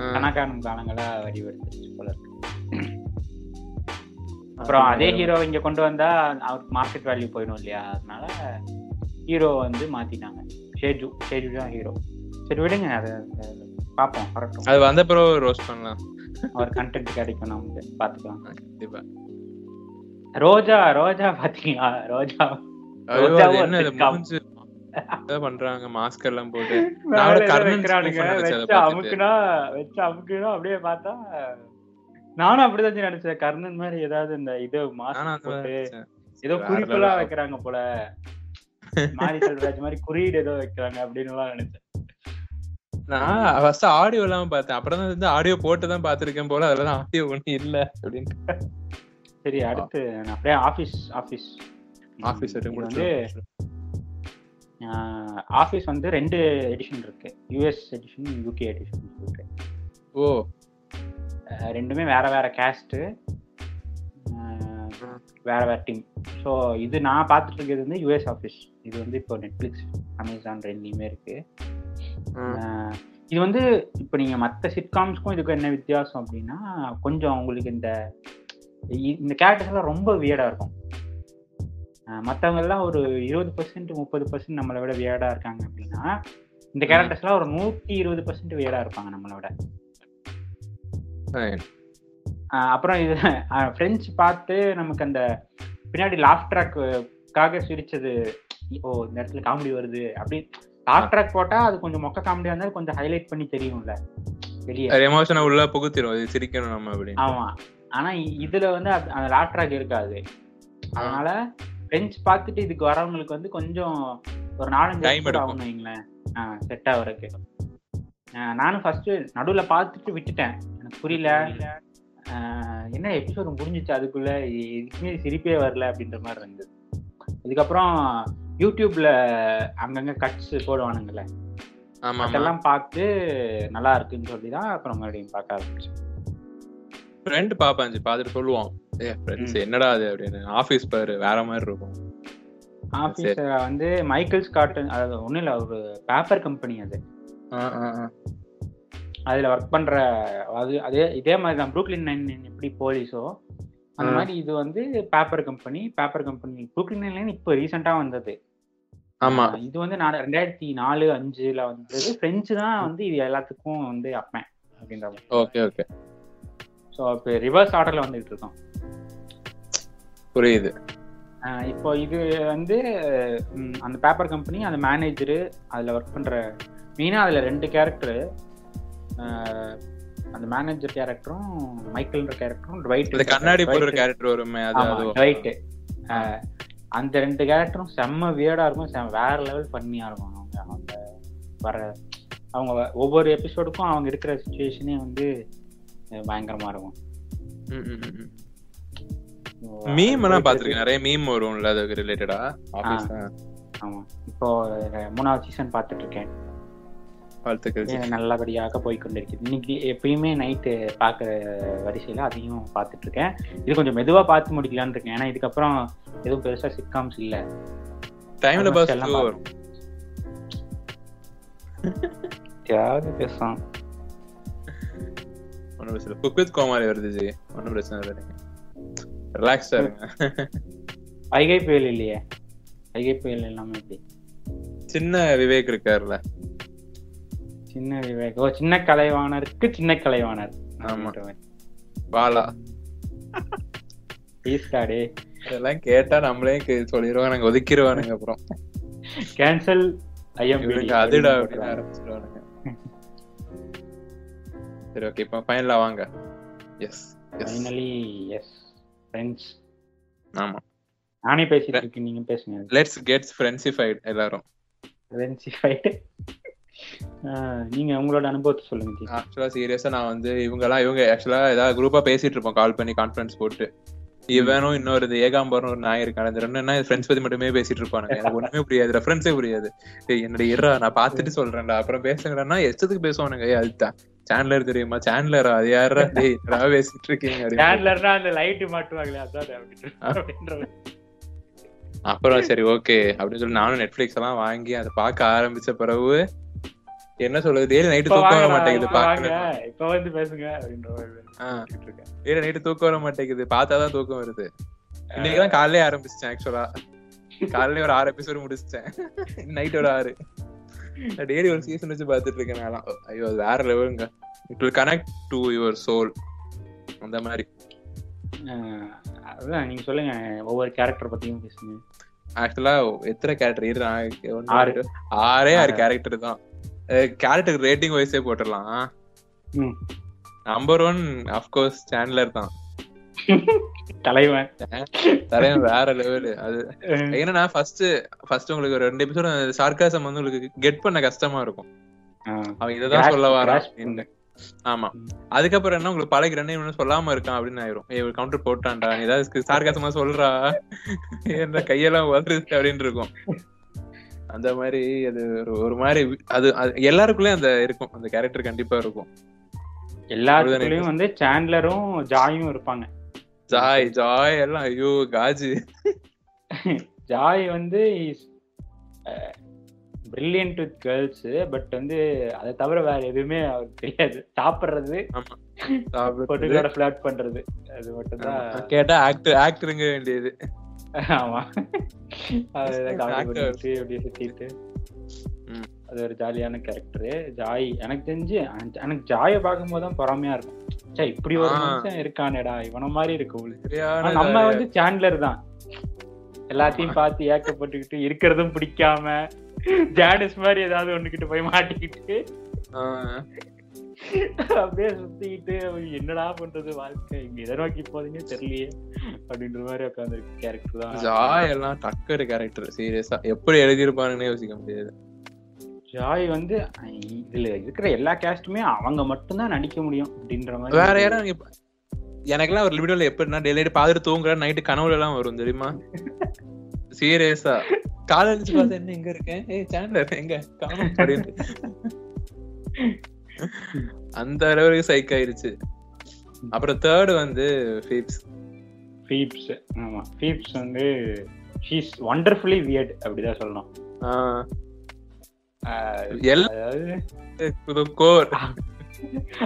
S3: ஆ.
S4: கணக்கான காலங்களா வடிவெடுத்துச்சு போல இருக்கு. அப்புறம் அதே ஹீரோ இங்க கொண்டு வந்தா அவருக்கு மார்க்கெட் வேல்யூ போயிடும் இல்லையா? அதனால ஹீரோ வந்து மாத்திட்டாங்க. ஷேஜு ஷேஜு தான் ஹீரோ சரி விடுங்க. அதை பார்ப்போம் வரட்டும்.
S3: அது வந்த பிறகு ரோஸ்ட் பண்ணலாம்.
S4: அவர் கண்டென்ட் கிடைக்கும் நமக்கு பார்த்துக்கலாம்
S3: கண்டிப்பா.
S4: ரோஜா ரோஜா பாத்தீங்களா? ரோஜா.
S3: பண்றாங்க மாஸ்க் எல்லாம் போட்டு.
S4: அமுக்குனா வச்சு அமுக்குனா அப்படியே பார்த்தா நானும் அப்படிதான் நினைச்சேன். கர்ணன் மாதிரி ஏதாவது இந்த இது மாஸ்க் போட்டு. ஏதோ குறிப்பெல்லாம். வைக்கிறாங்க போல. <laughs> மாரி செல்வராஜ் மாதிரி குறியீடு ஏதோ வைக்கிறாங்க அப்படின்னு நினைச்சேன்.
S3: நான் ஃபர்ஸ்ட் ஆடியோ எல்லாம் பார்த்தேன். அப்புறம் தான் வந்து ஆடியோ போட்டு தான் பார்த்திருக்கேன் போல. அதெல்லாம் ஆடியோ ஒண்ணும் இல்ல அப்படின்னு
S4: சரி அடுத்து நான் அப்படியே ஆபீஸ் இது
S3: வரைக்கும்
S4: வந்து ஆபீஸ் வந்து ரெண்டு எடிஷன் இருக்கு. யூஎஸ் எடிஷன் யூகே எடிஷன் இருக்கு
S3: ஓ.
S4: ரெண்டுமே வேற வேற கேஸ்ட்டு வேற வேற டீம் ஸோ இது நான் பார்த்துட்டு இருக்கிறது வந்து யூஎஸ் ஆஃபீஸ் இது வந்து இப்போ நெட்ஃப்ளிக்ஸ் அமேசான் ரெண்டுலையுமே இருக்கு. அஹ் இது வந்து இப்போ நீங்க மற்ற சிட்காம்ஸ்க்கும் இதுக்கும் என்ன வித்தியாசம் அப்படின்னா கொஞ்சம் உங்களுக்கு இந்த இந்த கேரக்டர்ஸ் எல்லாம் ரொம்ப வியர்டா இருக்கும். எல்லாம் ஒரு இருபது பர்சன்ட் முப்பது பர்சன்ட் நம்மளை விட வியர்டா இருக்காங்க அப்படின்னா இந்த கேரக்டர்ஸ் எல்லாம் ஒரு நூத்தி இருபது பர்சன்ட் வியர்டா இருப்பாங்க நம்மளை விட. ஆஹ் அப்புறம் இது ஃப்ரெண்ட்ஸ் பார்த்து நமக்கு அந்த பின்னாடி லாஃப் ட்ராக்காக சிரிச்சது ஓ இந்த இடத்துல காமெடி வருது அப்படி லாஃப் ட்ராக் போட்டா அது கொஞ்சம் மொக்க காமெடியா இருந்தாலும் கொஞ்சம் ஹைலைட் பண்ணி தெரியும்ல. வெளியே.
S3: எமோஷனை உள்ள புகுத்திரும். இது சிரிக்கணும் நம்ம அப்படின்னு
S4: ஆமா. ஆனா இதுல வந்து அது- அந்த லாஃப் ட்ராக் இருக்காது. அதனால ஃப்ரெண்ட்ஸ் பார்த்துட்டு இதுக்கு வரவங்களுக்கு வந்து கொஞ்சம் ஒரு நாலஞ்சு
S3: எடுக்கும்.
S4: ஆகும்னு வைங்களேன். செட் ஆகுறதுக்கு. நானும் ஃபர்ஸ்ட் நடுவுல பார்த்துட்டு விட்டுட்டேன். எனக்கு புரியல. ஆஹ் என்ன எபிசோடு முடிஞ்சிச்சு அதுக்குள்ள? இதுக்குமே சிரிப்பே வரல அப்படின்ற மாதிரி இருந்தது. இதுக்கப்புறம் யூடியூப்ல அங்கங்க கட்ஸ் போடுவானுங்கல்ல. அதெல்லாம் பார்த்து நல்லா இருக்குன்னு சொல்லி தான் அப்புறம் மறுபடியும் பார்க்க ஆரம்பிச்சேன்
S3: ஃப்ரெண்ட் ஜி, பார்த்துட்டு சொல்லுவான் ஏ ஃப்ரெண்ட்ஸ் என்னடா அது அப்படின்னு. ஆபீஸ் பாரு வேற மாதிரி இருக்கும்.
S4: ஆபீஸ் வந்து மைக்கேல் ஸ்காட் அது ஒன்றும் இல்லை ஒரு பேப்பர் கம்பெனி அது. அதுல ஒர்க் பண்ற அது அதே இதே மாதிரி தான். ப்ரூக்லின் நைன் எப்படி போலீஸோ அந்த. மாதிரி இது வந்து paper company paper company Brooklyn nine இப்போ ரீசெண்டா வந்தது.
S3: ஆமா.
S4: இது வந்து நான் ரெண்டாயிரத்தி நாலு அஞ்சுல வந்தது. பிரெஞ்சு தான் வந்து இது எல்லாத்துக்கும் வந்து அப்பேன் அப்படின்ற மாதிரி.
S3: Okay okay.
S4: ஸோ இப்போ ரிவர்ஸ் ஆர்டர்ல வந்துட்டு இருக்கோம்.
S3: புரியுது.
S4: இப்போ இது வந்து அந்த பேப்பர் கம்பெனி அந்த மேனேஜரு அதில் ஒர்க் பண்ற மெயினாக அதில் ரெண்டு கேரக்டரு அந்த மேனேஜர் கேரக்டரும் மைக்கேல்ன்ற கேரக்டரும் ரைட்
S3: கண்ணாடி போடுற கேரக்டர் வருமே அது.
S4: ரைட்டு அந்த ரெண்டு கேரக்டரும் செம்ம வியர்டா இருக்கும் செம்ம வேற லெவல் பண்ணியா இருக்கும் அவங்க அவங்க வர அவங்க ஒவ்வொரு எபிசோடுக்கும் அவங்க இருக்கிற சுச்சுவேஷனே வந்து பயங்கரமா இருக்கும்.
S3: மீம் எல்லாம் பாத்திருக்கேன் நிறைய மீம் வரும்ல அதுக்கு ரிலேட்டடா
S4: ஆமா. இப்போ மூணாவது சீசன் பார்த்துட்டு இருக்கேன்.
S3: வாழ்த்துக்கள்
S4: நல்லபடியாக போய் இன்னைக்கு எப்பயுமே நைட்டு பார்க்குற வரிசையில அதையும் பார்த்துட்டு இருக்கேன் இது கொஞ்சம் மெதுவா பார்த்து முடிக்கலாம்னு இருக்கேன். ஏன்னா இதுக்கப்புறம் எதுவும் பெருசா சிட்காம்ஸ் இல்ல.
S3: டைம்ல பாஸ்
S4: எல்லாம் யாரு பேசலாம்
S3: ஒன்னும் பிரச்சனை. குக் வித் கோமாளி வருது ஜி. ஒன்னும் பிரச்சனை இல்லை. நீங்க ரிலாக்ஸ்டா இருங்க.
S4: வைகை புயல் இல்லையே. வைகை புயல் எல்லாமே எப்படி
S3: சின்ன விவேக் இருக்காருல்ல
S4: சின்ன விவேக். ஓ சின்ன கலைவாணருக்கு சின்ன கலைவாணர்.
S3: ஆமா. பாலா.
S4: பீஸ்காடே
S3: இதெல்லாம் கேட்டா நம்மளே கே- சொல்லிடுவாங்க நாங்க ஒதுக்கிடுவானுங்க அப்புறம்
S4: கேன்சல்
S3: இவனுக்கு அதுடா அப்படின்னு ஆரம்பிச்சிடுவானுங்க சரி ஓகே இப்போ ஃபைனலா வாங்க. எஸ்
S4: ஃபைனலி எஸ் ஃப்ரெண்ட்ஸ்
S3: ஆமா.
S4: நானே பேசிட்டு இருக்கேன் நீங்க பேசுங்க.
S3: லெட்ஸ் கெட்ஸ் ஃப்ரெண்ட்ஸிஃபைட் எல்லாரும்.
S4: ஃப்ரெண்ட்ஸிஃபைடு நீங்க உங்களோட அனுபவத்தை சொல்லுங்க.
S3: ஆக்சுவலா சீரியஸா நான் வந்து இவங்க எல்லாம் இவங்க ஆக்சுவலா ஏதாவது குரூப்பா பேசிட்டு இருப்போம். கால் பண்ணி கான்ஃபரன்ஸ் போட்டு. இவனும் இன்னொரு இது ஏகாம்பரம் ஒரு நாய் இருக்கான். இந்த ரெண்டு நாய் ஃப்ரெண்ட்ஸ் பத்தி மட்டுமே பேசிட்டு இருப்பானுங்க. எனக்கு ஒண்ணுமே புரியாது. ரெஃபரன்ஸே புரியாது. டேய் என்னோட இருடா நான் பார்த்துட்டு சொல்றேன்டா. அப்புறம் பேசுங்கடா எச்சத்துக்கு பேசுவானுங்க. அதுதான் சேனலர் தெரியுமா? சேனலரா அது யாரா டேய் பேசிட்டு இருக்கீங்க?
S4: அந்த லைட் மாட்டுவாங்களே அதான்.
S3: அப்புறம் சரி ஓகே அப்படின்னு சொல்லி நானும் நெட்ஃபிளிக்ஸ் எல்லாம் வாங்கி அதை பார்க்க ஆரம்பிச்ச பிறகு என்ன சொல்றது? டெய்லி நைட்டு தூக்கம் வர மாட்டேங்குது பாக்கணும்.
S4: இப்ப வந்து பேசுங்க அப்படின்ற.
S3: டெய்லி நைட்டு தூக்கம் வர மாட்டேங்குது பார்த்தாதான் தூக்கம் வருது. இன்னைக்குதான் காலையிலே ஆரம்பிச்சிட்டேன் ஆக்சுவலா காலையில ஒரு ஆறு எபிசோடு முடிச்சிட்டேன். நைட் ஒரு ஆறு. டெய்லி ஒரு சீசன் வச்சு பார்த்துட்டு இருக்கேன் நான் ஐயோ அது வேற லெவலுங்க it will connect to your soul அந்த மாதிரி.
S4: அதான் நீங்க சொல்லுங்க ஒவ்வொரு கேரக்டர் பத்தியும் பேசுங்க.
S3: ஆக்சுவலா எத்தனை கேரக்டர்.
S4: ஆறே.
S3: ஆறு. ஆறு. கேரக்டர் தான். கேரக்டர் ரேட்டிங் வைஸே போட்டுடலாம். நம்பர் ஒன் அஃப்கோர்ஸ் சேனலர் தான்.
S4: தலைவன்.
S3: தலைவன் வேற லெவலு அது என்னன்னா ஃபர்ஸ்ட் ஃபர்ஸ்ட் உங்களுக்கு ரெண்டு எபிசோட் சார்காசம் வந்து உங்களுக்கு கெட் பண்ண கஷ்டமா இருக்கும். அவன் இததான் சொல்ல வரான். ஆமா. அதுக்கப்புறம் என்ன உங்களுக்கு பழகிறேன்னு இவனும் சொல்லாம இருக்கான் அப்படின்னு ஆயிரும். ஏய் கவுண்டர் போட்டான்டா. ஏதாவது சார்காசமா சொல்றா. என்ன கையெல்லாம் உதறுது அப்படின்னு இருக்கும். அந்த மாதிரி அது ஒரு ஒரு மாதிரி அது எல்லாருக்குள்ளயும் அந்த இருக்கும். அந்த கேரக்டர் கண்டிப்பா இருக்கும்.
S4: எல்லாத்துலயும் வந்து சாண்ட்லரும் ஜாயும் இருப்பாங்க.
S3: ஜாய் ஜாய் எல்லாம் ஐயோ காஜு.
S4: ஜாய் வந்து பிரில்லியன்ட் வித் கேர்ள்ஸ் பட் வந்து அதை தவிர வேற எதுவுமே அவருக்கு தெரியாது. சாப்பிடுறது. பொண்ணுகளோட ஃபிளாட் பண்றது அது மட்டும்தான்.
S3: ஆமா. கேட்டா ஆக்டர் ஆக்டருங்க வேண்டியது.
S4: ஆமா. சுத்திட்டு. அது ஒரு ஜாலியான கேரக்டர் ஜாய் எனக்கு தெரிஞ்சு எனக்கு- ஜாயை பார்க்கும்போது தான் பொறாமையா இருக்கும். சே இப்படி ஒரு. மனுஷன் இருக்கானேடா இவன மாதிரி
S3: சரியான
S4: நம்ம வந்து சாண்ட்லர் தான். எல்லாத்தையும் பார்த்து ஏக்கப்பட்டுக்கிட்டு இருக்கிறதும் பிடிக்காம ஜானிஸ் மாதிரி ஏதாவது ஒண்ணுகிட்ட போய் மாட்டிக்கிட்டு. <laughs> அப்படியே சுத்திக்கிட்டு என்னடா பண்றது வாழ்க்கை? இங்க எதை நோக்கி போதுன்னே தெரியலையே அப்படின்ற மாதிரி உட்காந்து கேரக்டர் தான்
S3: ஜாய் எல்லாம் டக்கர் கேரக்டர் சீரியஸா எப்படி எழுதியிருப்பானுங்கன்னே யோசிக்க முடியாது.
S4: ஜாய் வந்து இதுல இருக்கிற எல்லா கேஸ்டுமே அவங்க மட்டும்தான் நடிக்க முடியும் அப்படின்ற மாதிரி.
S3: வேற யாரும் எனக்கெல்லாம் ஒரு வீடியோல எப்படின்னா டெய்லி பாத்துட்டு தூங்குற நைட்டு கனவுல எல்லாம் வரும் தெரியுமா? சீரியஸா காலை எழுந்து பார்த்தா என்ன எங்க இருக்கேன்? ஏய் சேனலர் எங்க? காணும் அப்படின்னு <laughs> அந்த அளவுக்கு சைக் ஆயிருச்சு. அப்புறம் தேர்ட் வந்து ஃபீப்ஸ்
S4: ஃபீப்ஸ் ஆமா. ஃபீப்ஸ் வந்து ஷீஸ் ஒண்டர்ஃபுல்லி வியர்ட் அப்படிதான் சொல்லணும்.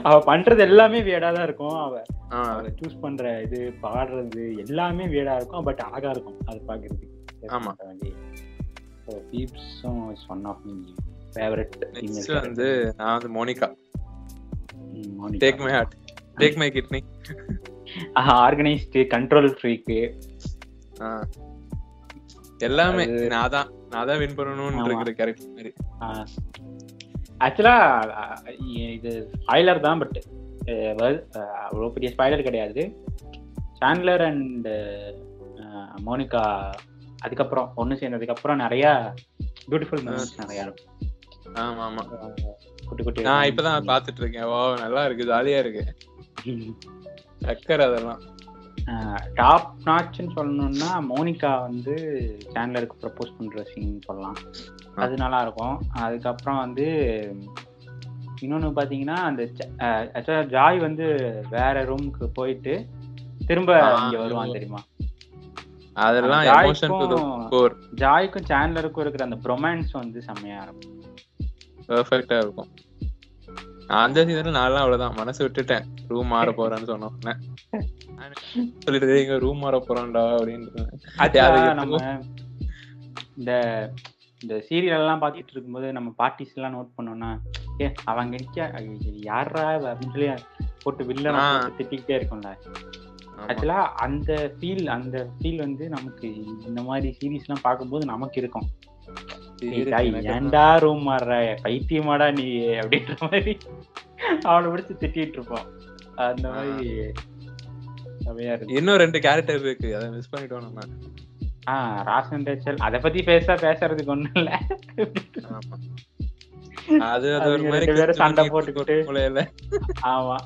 S4: அவ பண்றது எல்லாமே வியடா தான் இருக்கும். அவ சூஸ் பண்ற இது பாடுறது எல்லாமே வியடா இருக்கும். பட் அழகா இருக்கும். அது பாக்குறதுக்கு.
S3: ஆமா.
S4: பீப்ஸும் is one of my favourite
S3: next வந்து நான் வந்து Monica. Take my heart take my kidney
S4: organised control ஃப்ரீக்கு
S3: எல்லாமே நான் தான் நான் தான் வின் பண்ணணும்னு. இருக்கிற கேரக்டர் மாதிரி.
S4: ஆக்சுவலா இது ஸ்பாய்லர் தான் பட் அவ்வளோ பெரிய ஸ்பாய்லர் கிடையாது. சாண்ட்லர் அண்ட் மோனிகா அதுக்கப்புறம் ஒன்று சேர்ந்ததுக்கு அப்புறம் நிறைய பியூட்டிஃபுல் மூமெண்ட்ஸ் நிறைய இருக்கும்.
S3: ஆமா ஆமா
S4: குட்டி குட்டி
S3: நான் இப்பதான் பாத்துட்டு இருக்கேன் வா நல்லா இருக்கு ஜாலியா இருக்கு. சக்கர் அதெல்லாம்.
S4: டாப் நாட்ச்னு சொல்லணும்னா மோனிகா வந்து சாண்ட்லருக்கு ப்ரப்போஸ் பண்ற சீன் சொல்லலாம். அது நல்லா இருக்கும். அதுக்கப்புறம் வந்து இன்னொன்னு பாத்தீங்கன்னா அந்த ஆக்சுவலா ஜாய் வந்து வேற ரூமுக்கு போயிட்டு திரும்ப இங்க வருவான் தெரியுமா?
S3: அதெல்லாம்
S4: ஜாய்க்கும் சாண்ட்லருக்கும் இருக்கிற அந்த ப்ரொமான்ஸ் வந்து செம்மையா இருக்கும்.
S3: பெர்ஃபெக்ட்டா இருக்கும். அந்த சீசன்ல நான்லாம் அவ்வளவுதான். மனசு விட்டுட்டேன். ரூம் மாற போறேன்னு சொன்ன சொல்லிட்டு இங்க ரூம் மாற போறான்டா அப்படின்னு
S4: நம்ம இந்த இந்த சீரியல் எல்லாம் பார்த்துட்டு இருக்கும்போது நம்ம பார்ட்டிஸ் எல்லாம் நோட் பண்ணோம்னா ஏ அவங்க யாரா அப்படின்னு சொல்லி போட்டு வில்ல. திட்டிக்கிட்டே இருக்கும்ல. ஆக்சுவலா அந்த ஃபீல் அந்த ஃபீல் வந்து நமக்கு இந்த மாதிரி சீரீஸ் எல்லாம் பார்க்கும்போது நமக்கு இருக்கும். ஏன்டா ரூம் மாறுற? பைத்தியமாடா நீ அப்படின்ற மாதிரி அவனை பிடிச்சு திட்டிட்டு இருப்போம் அந்த மாதிரி
S3: இன்னும் ரெண்டு கேரக்டர் இருக்கு அதை மிஸ் பண்ணிட்டோம் நம்ம.
S4: ஆஹ் ராசன் ரேச்சல். அத பத்தி பேச பேசுறதுக்கு ஒண்ணும் இல்ல.
S3: அது அது ஒரு மாதிரி
S4: சண்டை போட்டுக்கிட்டு.
S3: மூலையில.
S4: ஆமா.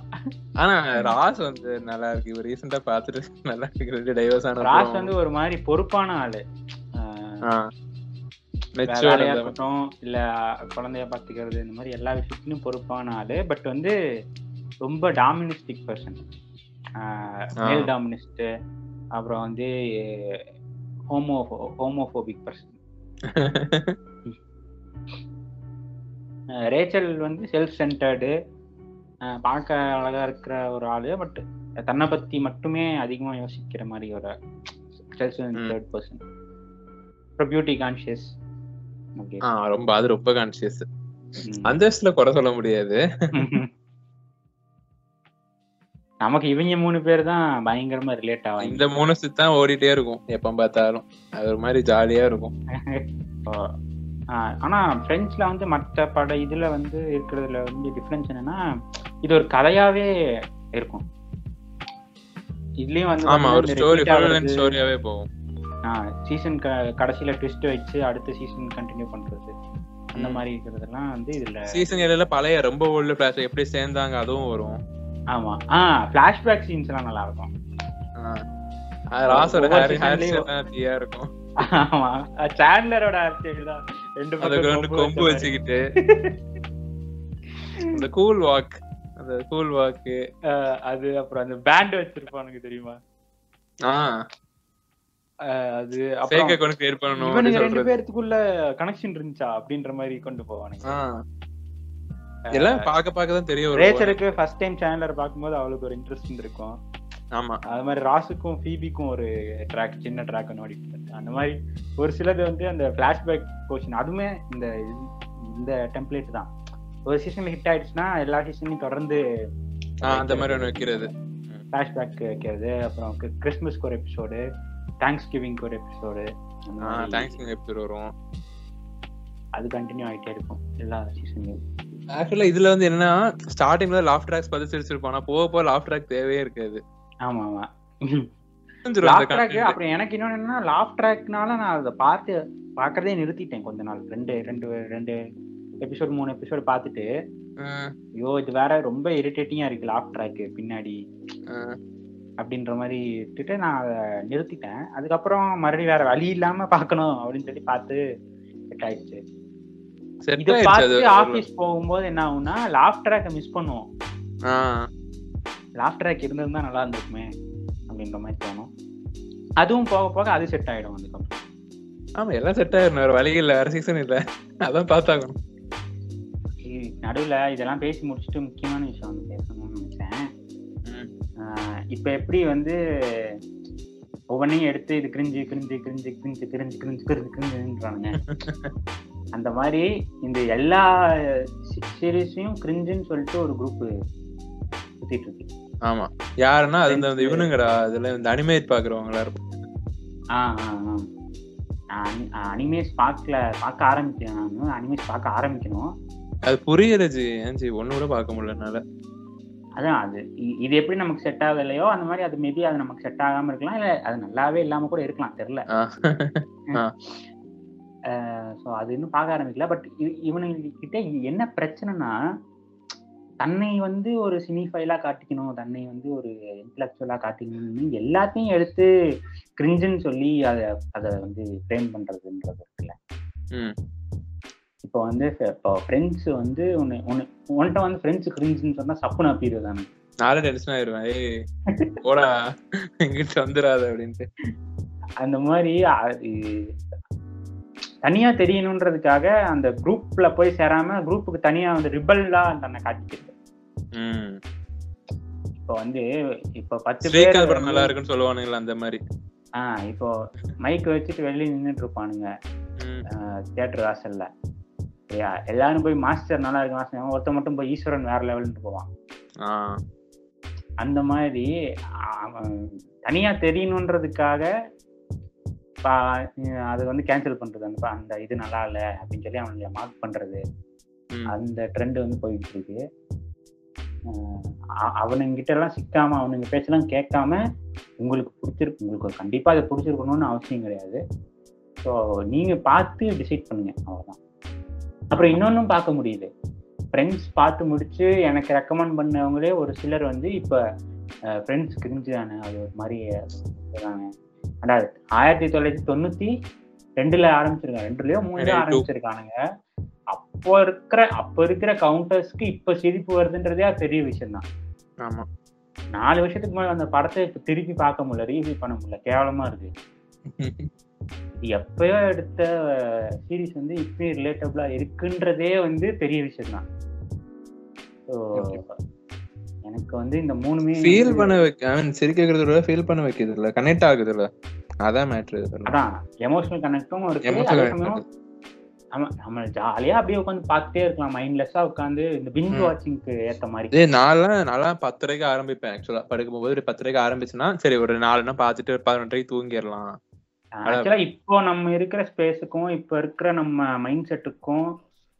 S3: ஆனா ராஸ் வந்து நல்லா இருக்கு. இவர் ரீசெண்டா பாத்துட்டு நல்லா இருக்கு. ரெண்டு டைவர்ஸ் ஆன
S4: ராஸ் வந்து ஒரு மாதிரி பொறுப்பான ஆளு. வேலையா இருக்கட்டும் இல்ல குழந்தைய பாத்துக்கிறது இந்த மாதிரி எல்லா விஷயத்திலும் பொறுப்பான ஆளு. பட் வந்து ரொம்ப டாமினிஸ்டிக் பர்சன் மேல் டாமினிஸ்ட் அப்புறம் வந்து ஹோமோ ஹோமோபோபிக் பர்சன் ரேச்சல் வந்து செல்ஃப் சென்டர்டு பார்க்க அழகா இருக்கிற ஒரு ஆளு. பட் தன்னை பத்தி மட்டுமே அதிகமா யோசிக்கிற மாதிரி ஒரு செல்ஃப் சென்டர்ட் பர்சன் அப்புறம் பியூட்டி
S3: ஆ, ரொம்ப அது ரொம்ப கான்சியஸ் அந்த வயசுல குறை சொல்ல முடியாது. <laughs>
S4: நமக்கு இவங்க மூணு பேர் தான் பயங்கரமா ரிலேட் ஆவாங்க.
S3: இந்த மூணு தான் ஓடிட்டே இருக்கும் எப்ப பார்த்தாலும். அது ஒரு மாதிரி ஜாலியா இருக்கும். <laughs>
S4: ஆனா பிரெஞ்சுல வந்து மற்ற பட இதுல வந்து இருக்கிறதுல வந்து டிஃபரன்ஸ் என்னன்னா இது ஒரு கதையாவே இருக்கும். இதுலயும் வந்து
S3: ஆமா ஒரு ஸ்டோரி ஸ்டோரியாவே போகும்.
S4: சீசன் கடைசியில ட்விஸ்ட் வச்சு அடுத்த சீசன் கண்டினியூ பண்றது. அந்த மாதிரி இருக்கிறதெல்லாம் வந்து இதுல
S3: சீசன் ஏழுல பழைய ரொம்ப ஓல்டு பிளாஸ் எப்படி சேர்ந்தாங்க அதுவும் வரும்.
S4: ஆமா. ஆஹ் பிளாஷ்பேக் சீன்ஸ் எல்லாம் நல்லா இருக்கும்.
S3: ஆ.
S4: ஒவ்வொரு
S3: ஹேர் ஹேர் ஸ்டைல் தீயா இருக்கும்.
S4: ஆமா. சாண்ட்லரோட அரசியல் தான். ரெண்டு பக்கம் கொம்பு.
S3: வச்சுக்கிட்டு. அந்த கூல் வாக் அந்த கூல்
S4: ஆஹ் அது அப்புறம் அந்த பேண்ட் வச்சிருப்பானுங்க தெரியுமா?
S3: ஆஹ்
S4: அது இவனுங்க ரெண்டு பேர்த்துக்குள்ள கனெக்ஷன் இருந்துச்சா அப்படின்ற மாதிரி கொண்டு போவானுங்க.
S3: எல்லாம் பாக்க பாக்க தான் தெரிய வரும்
S4: ரேச்சருக்கு ஃபர்ஸ்ட் டைம் சேனலர் பார்க்கும்போது அவளுக்கு ஒரு இன்ட்ரெஸ்ட் இருக்கும்
S3: ஆமா.
S4: அது மாதிரி ராசுக்கும் ஃபீபிக்கும் ஒரு ட்ராக் சின்ன ட்ராக் ஓடி அந்த மாதிரி ஒரு சிலது வந்து அந்த ஃபிளாஷ்பேக் போர்ஷன் அதுவுமே இந்த இந்த டெம்ப்ளேட் தான். ஒரு சீசன்ல ஹிட் ஆயிடுச்சுன்னா எல்லா சீசன்லையும் தொடர்ந்து
S3: அந்த மாதிரி ஒண்ணு வைக்கிறது.
S4: ஃபிளாஷ்பேக் வைக்கிறது அப்புறம் கிறிஸ்மஸ்க்கு ஒரு எபிசோடு தேங்க்ஸ் கிவிங்க்கு ஒரு எபிசோடு
S3: தேங்க்ஸ் எபிசோட் வரும்.
S4: அது கண்டினியூ ஆயிட்டே இருக்கும் எல்லா சீசன்லயும்
S3: ஆக்சுவலா இதுல வந்து என்னன்னா ஸ்டார்டிங்ல லாஃப் ட்ராக்ஸ் பதிச்சு சிரிச்சிருப்போம் ஆனா போக போக லாஃப் ட்ராக் தேவையே இருக்காது.
S4: ஆமா ஆமா. Laugh track. அப்புறம் எனக்கு இன்னொன்னு என்னன்னா லாஃப் ட்ராக்னால நான் அதை பார்த்து பார்க்கறதே நிறுத்திட்டேன் கொஞ்ச நாள். ரெண்டு ரெண்டு ரெண்டு எபிசோட் மூணு எபிசோட் பார்த்துட்டு ஐயோ இது வேற ரொம்ப இரிட்டேட்டிங்கா இருக்கு லாஃப் ட்ராக் பின்னாடி. அப்படின்ற மாதிரி விட்டுட்டு நான் அதை நிறுத்திட்டேன். அதுக்கப்புறம் மறுபடியும் வேற வழி இல்லாம பார்க்கணும் அப்படின்னு சொல்லி பார்த்து செட் ஆயிடுச்சு. இதை பார்த்து ஆபீஸ் போகும்போது என்ன ஆகும்னா லாஃப் ட்ராக்கை மிஸ் பண்ணுவோம்.
S3: ஆஹ்
S4: லாஃப் ட்ராக் இருந்திருந்தா நல்லா இருந்திருக்குமே அப்படின்ற மாதிரி தோணும். அதுவும் போக போக அது செட் ஆயிடும் அதுக்கப்புறம்.
S3: ஆமா எல்லாம் செட் ஆயிரும் வேற வழி இல்ல வேற சீசன் இல்ல. அதான் பார்த்தாகணும்.
S4: நடுவுல இதெல்லாம் பேசி முடிச்சுட்டு முக்கியமான இப்ப எப்படி வந்து ஒவ்வொன்றையும் எடுத்து இது cringe cringe cringe cringe cringe cringe cringe கிரிஞ்சுன்றானுங்க. அந்த மாதிரி இந்த எல்லா சீரீஸையும் கிரிஞ்சுன்னு சொல்லிட்டு ஒரு குரூப் சுத்திட்டு இருக்கு.
S3: ஆமா. யாருன்னா அது இந்த இவனுங்கடா. அதுல இந்த அனிமேட் பாக்குறவங்களா இருக்கும்
S4: அனிமேஸ் பார்க்கல பார்க்க ஆரம்பிக்கிறேன் நான் அனிமேஸ் பார்க்க ஆரம்பிக்கணும்.
S3: அது புரியல ஜி. ஏன் ஜி? ஒண்ணு கூட பார்க்க முடியல என்னால.
S4: அதான் அது. இது எப்படி நமக்கு செட் ஆகுது இல்லையோ அந்த மாதிரி அது மேபி அது நமக்கு செட் ஆகாம இருக்கலாம். இல்ல அது நல்லாவே இல்லாம கூட இருக்கலாம் தெரியல. ஸோ அது இன்னும் பார்க்க ஆரம்பிக்கல. பட் இவனுங்க கிட்ட என்ன பிரச்சனைனா தன்னை வந்து ஒரு சினிஃபைலா காட்டிக்கணும் தன்னை வந்து ஒரு இன்டலெக்சுவலா காட்டிக்கணும்னு எல்லாத்தையும் எடுத்து கிரிஞ்சுன்னு சொல்லி அதை அதை வந்து ஃப்ரேம் பண்றதுன்றது இருக்குல்ல. இப்போ வந்து இப்போ ஃப்ரெண்ட்ஸ் வந்து ஒன்று ஒன்று உன்கிட்ட வந்து ஃப்ரெண்ட்ஸ் கிரிஞ்சுன்னு சொன்னா சப்புன்னு அப்பீரு தானே.
S3: நாளே டென்ஷன் ஆயிருவேன். ஏய் போடா எங்கிட்ட வந்துடாத அப்படின்ட்டு.
S4: அந்த மாதிரி அது தனியா தெரியணுன்றதுக்காக அந்த குரூப்ல போய் சேராம குரூப்புக்கு தனியா வந்து ரிபல்லா தன்னை காட்டிக்கிறது. இப்போ வந்து இப்போ பத்து பேர்
S3: நல்லா இருக்குன்னு சொல்லுவானுங்களா அந்த மாதிரி.
S4: ஆஹ் இப்போ மைக் வச்சுட்டு வெளியே நின்னுட்டு இருப்பானுங்க. தியேட்டர் வாசல்ல சரியா எல்லாரும் போய் மாஸ்டர் நல்லா இருக்கு மாஸ்டர். ஒருத்த மட்டும் போய் ஈஸ்வரன் வேற லெவல்னு போவான். அந்த மாதிரி தனியா தெரியணுன்றதுக்காக அது வந்து கேன்சல் பண்றது. அந்த அந்த இது நல்லா இல்ல அப்படின்னு சொல்லி அவனுங்களை மார்க் பண்றது. அந்த ட்ரெண்ட் வந்து போயிட்டு இருக்கு. அவனுங்கிட்ட எல்லாம் சிக்காம அவனுங்க பேச்செல்லாம் கேட்காம உங்களுக்கு பிடிச்சிருக்கு உங்களுக்கு கண்டிப்பா அதை பிடிச்சிருக்கணும்னு அவசியம் கிடையாது. ஸோ நீங்க பார்த்து டிசைட் பண்ணுங்க. அவ்வளவுதான். அப்புறம் இன்னொன்னும் பார்க்க முடியுது. ஃப்ரெண்ட்ஸ் பார்த்து முடிச்சு எனக்கு ரெக்கமெண்ட் பண்ணவங்களே ஒரு சிலர் வந்து இப்போ ஃப்ரெண்ட்ஸ் கிரிஞ்சு தானே அது ஒரு மாதிரி அதாவது ஆயிரத்தி தொள்ளாயிரத்தி தொண்ணூத்தி ரெண்டுல ஆரம்பிச்சிருக்காங்க. ரெண்டுலயோ மூணுலயோ. ஆரம்பிச்சிருக்கானுங்க. அப்போ இருக்கிற அப்ப இருக்கிற கவுண்டர்ஸ்க்கு இப்ப சிரிப்பு வருதுன்றதே பெரிய விஷயம் தான்
S3: ஆமா.
S4: நாலு வருஷத்துக்கு முன்னாடி அந்த படத்தை இப்ப திருப்பி பார்க்க முடியல ரீவியூ பண்ண முடியல கேவலமா இருக்கு. <laughs> எப்பயோ எடுத்த சீரிஸ் வந்து இப்பயும் ரிலேட்டபிளா இருக்குன்றதே வந்து பெரிய விஷயம் தான். எனக்கு வந்து இந்த மூணுமே
S3: ஃபீல் பண்ண வைக்க ஐ மீன் சிரிக்க வைக்கிறத விட ஃபீல் பண்ண வைக்கிறது இல்ல கனெக்ட் ஆகுது இல்ல அதான் மேட்ரு
S4: அதான் எமோஷனல் கனெக்டும் இருக்கு
S3: எமோஷனல்
S4: நம்ம நம்ம ஜாலியா அப்படியே உட்காந்து பார்த்துட்டே இருக்கலாம் மைண்ட்லெஸ்ஸா உட்காந்து இந்த பிஞ்ச். வாட்சிங்க்கு ஏத்த மாதிரி.
S3: நான்லாம் நான்லாம் பத்தரைக்கு ஆரம்பிப்பேன் ஆக்சுவலா படுக்கும் போது ஒரு பத்தரைக்கு ஆரம்பிச்சுன்னா சரி ஒரு நாலுனா பார்த்துட்டு பதினொன்றரைக்கு தூங்கிடலாம்.
S4: ஆக்சுவலா இப்போ நம்ம இருக்கிற ஸ்பேஸுக்கும் இப்போ இருக்கிற நம்ம மைண்ட் செட்டுக்கும்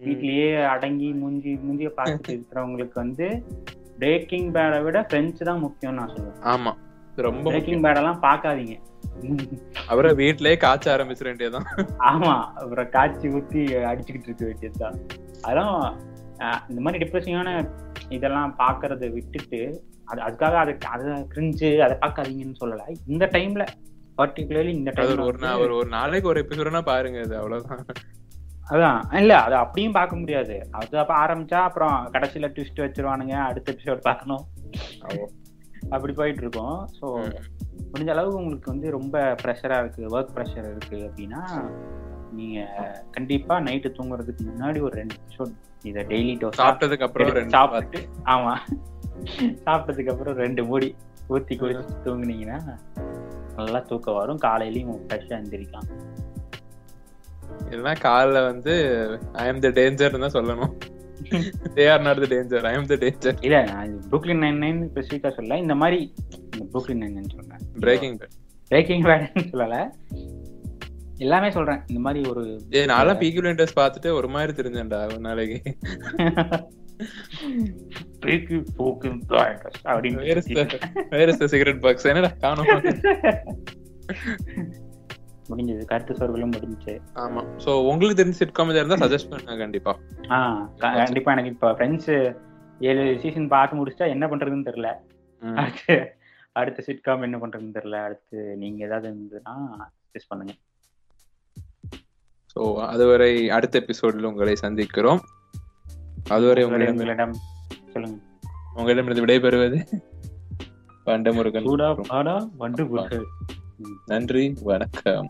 S4: வீட்லயே அடங்கி மூஞ்சி மூஞ்சிய பார்த்துட்டு <laughs> இருக்கிறவங்களுக்கு வந்து பிரேக்கிங் பேடை விட ஃப்ரெண்ட்ஸ் தான் முக்கியம் நான் சொல்லுவேன்.
S3: ஆமா. ரொம்ப.
S4: பிரேக்கிங் பேடெல்லாம் பார்க்காதீங்க.
S3: அப்புறம் <laughs> வீட்லயே காய்ச்ச ஆரம்பிச்சிட வேண்டியதுதான்.
S4: ஆமா. அப்புறம் காய்ச்சி ஊத்தி அடிச்சுக்கிட்டு இருக்க வேண்டியதுதான். அஹ், இந்த மாதிரி டிப்ரெசிங்கான இதெல்லாம் பாக்குறத விட்டுட்டு அது அதுக்காக அது அதை கிரிஞ்சு அதை பார்க்காதீங்கன்னு சொல்லல. இந்த டைம்ல பர்டிகுலர்லி இந்த
S3: அது ஒரு- ஒரு ஒரு நாளைக்கு ஒரு எபிசோட்னா பாருங்க அது அவ்வளவுதான்.
S4: அதான். இல்ல அது அப்படியும் பார்க்க முடியாது. அது அப்ப ஆரம்பிச்சா அப்புறம் கடைசியில ட்விஸ்ட் வச்சிருவானுங்க அடுத்த எபிசோட் பார்க்கணும். அப்படி போயிட்டு இருக்கோம் ஸோ. முடிஞ்ச அளவுக்கு உங்களுக்கு வந்து ரொம்ப ப்ரெஷரா இருக்கு ஒர்க் ப்ரெஷர் இருக்கு அப்படின்னா நீங்க கண்டிப்பா நைட்டு தூங்குறதுக்கு முன்னாடி ஒரு ரெண்டு எபிசோட் இதை டெய்லி டோஸ்
S3: சாப்பிட்டதுக்கு அப்புறம் ரெண்டு
S4: சாப்பிட்டு ஆமா. சாப்பிட்டதுக்கு அப்புறம் ரெண்டு மூடி ஊத்தி குடிச்சு தூங்குனீங்கன்னா நல்லா தூக்கம் வரும். காலையிலயும் ஃப்ரெஷ்ஷா எந்திரிக்கலாம்.
S3: இல்லைன்னா காலைல வந்து ஐ எம் த டேஞ்சர் தான் சொல்லணும். They are not the danger I am the danger
S4: இல்ல நான் புக்லின் நைன் நைன் ஸ்பெசிஃபிக்கா சொல்ல இந்த மாதிரி இந்த புக்லின் நைன் நைன் சொல்றேன்
S3: பிரேக்கிங்
S4: பிரேக்கிங் பேட்னு சொல்லல. எல்லாமே சொல்றேன். இந்த மாதிரி ஒரு
S3: ஏ நான்லாம் பீக்கி பிளைண்டர்ஸ் பார்த்துட்டு ஒரு மாதிரி தெரிஞ்சேன்டா ஒரு நாளைக்கு. <laughs>
S4: போக்கு அப்படின்னு
S3: சிகரெட் பாக்ஸ் <laughs> என்னடா காணோம்?
S4: முடிஞ்சது. கருத்து சொற்களும் முடிஞ்சுச்சு.
S3: ஆமா. சோ உங்களுக்கு தெரிஞ்ச சிட்காம் இதா இருந்தா சஜஸ்ட் பண்ணுங்க கண்டிப்பா.
S4: ஆ கண்டிப்பா எனக்கு இப்ப ஃப்ரெண்ட்ஸ் ஏழு சீசன் பார்த்து முடிச்சிட்டா என்ன பண்றதுன்னு தெரியல. அடுத்து அடுத்த சிட்காம் என்ன பண்றதுன்னு தெரியல. அடுத்து நீங்க ஏதாவது இருந்ததுன்னா சஜஸ்ட் பண்ணுங்க.
S3: அதுவரை அடுத்த எபிசோடில் உங்களை சந்திக்கிறோம். அதுவரை உங்களிடம்
S4: சொல்லுங்க
S3: உங்களிடமிருந்து விடைபெறுவது பண்டமுருகன் நன்றி வணக்கம்.